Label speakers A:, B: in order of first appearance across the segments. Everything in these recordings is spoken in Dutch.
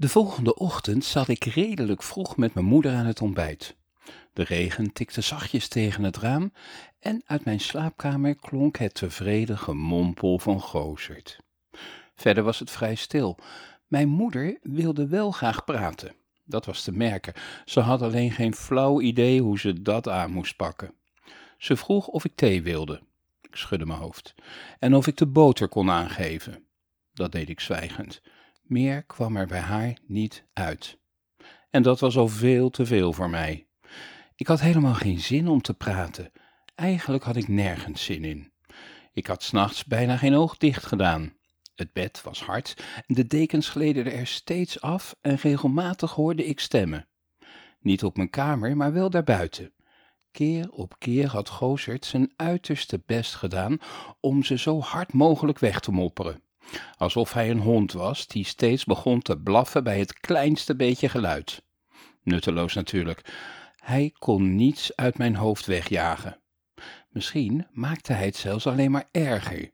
A: De volgende ochtend zat ik redelijk vroeg met mijn moeder aan het ontbijt. De regen tikte zachtjes tegen het raam en uit mijn slaapkamer klonk het tevreden gemompel van Gozert. Verder was het vrij stil. Mijn moeder wilde wel graag praten. Dat was te merken. Ze had alleen geen flauw idee hoe ze dat aan moest pakken. Ze vroeg of ik thee wilde. Ik schudde mijn hoofd. En of ik de boter kon aangeven. Dat deed ik zwijgend. Meer kwam er bij haar niet uit. En dat was al veel te veel voor mij. Ik had helemaal geen zin om te praten. Eigenlijk had ik nergens zin in. Ik had s'nachts bijna geen oog dicht gedaan. Het bed was hard en de dekens gleden er steeds af en regelmatig hoorde ik stemmen. Niet op mijn kamer, maar wel daarbuiten. Keer op keer had Gozert zijn uiterste best gedaan om ze zo hard mogelijk weg te mopperen. Alsof hij een hond was die steeds begon te blaffen bij het kleinste beetje geluid. Nutteloos natuurlijk. Hij kon niets uit mijn hoofd wegjagen. Misschien maakte hij het zelfs alleen maar erger.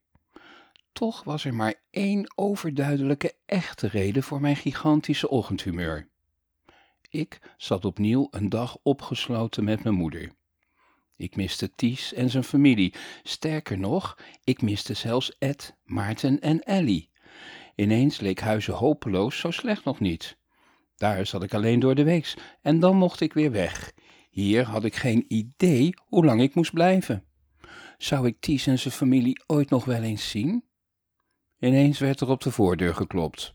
A: Toch was er maar één overduidelijke echte reden voor mijn gigantische ochtendhumeur. Ik zat opnieuw een dag opgesloten met mijn moeder. Ik miste Ties en zijn familie. Sterker nog, ik miste zelfs Ed, Maarten en Ellie. Ineens leek huizen hopeloos zo slecht nog niet. Daar zat ik alleen door de weeks en dan mocht ik weer weg. Hier had ik geen idee hoe lang ik moest blijven. Zou ik Ties en zijn familie ooit nog wel eens zien? Ineens werd er op de voordeur geklopt.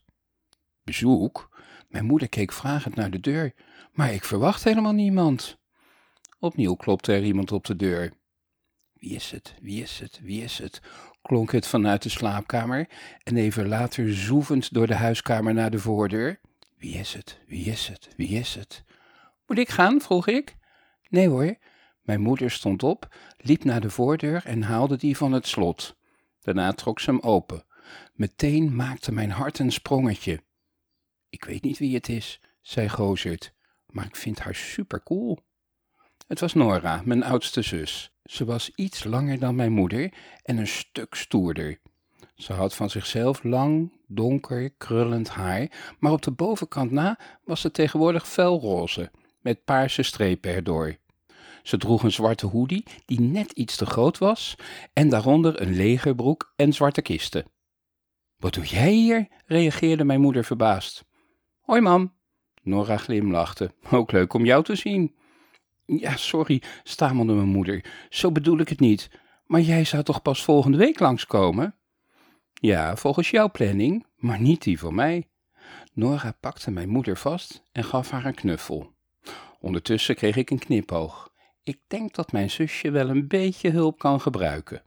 A: Bezoek? Mijn moeder keek vragend naar de deur, maar ik verwacht helemaal niemand. Opnieuw klopte er iemand op de deur. Wie is het? Wie is het? Wie is het? klonk het vanuit de slaapkamer en even later zoevend door de huiskamer naar de voordeur. Wie is het? Wie is het? Wie is het? Moet ik gaan? vroeg ik. Nee hoor. Mijn moeder stond op, liep naar de voordeur en haalde die van het slot. Daarna trok ze hem open. Meteen maakte mijn hart een sprongetje. Ik weet niet wie het is, zei Gozert, maar ik vind haar supercool. Het was Nora, mijn oudste zus. Ze was iets langer dan mijn moeder en een stuk stoerder. Ze had van zichzelf lang, donker, krullend haar, maar op de bovenkant na was ze tegenwoordig felroze, met paarse strepen erdoor. Ze droeg een zwarte hoodie die net iets te groot was en daaronder een legerbroek en zwarte kisten. Wat doe jij hier? reageerde mijn moeder verbaasd. Hoi, mam. Nora glimlachte. Ook leuk om jou te zien. Ja, sorry, stamelde mijn moeder. Zo bedoel ik het niet. Maar jij zou toch pas volgende week langskomen? Ja, volgens jouw planning, maar niet die van mij. Nora pakte mijn moeder vast en gaf haar een knuffel. Ondertussen kreeg ik een knipoog. Ik denk dat mijn zusje wel een beetje hulp kan gebruiken.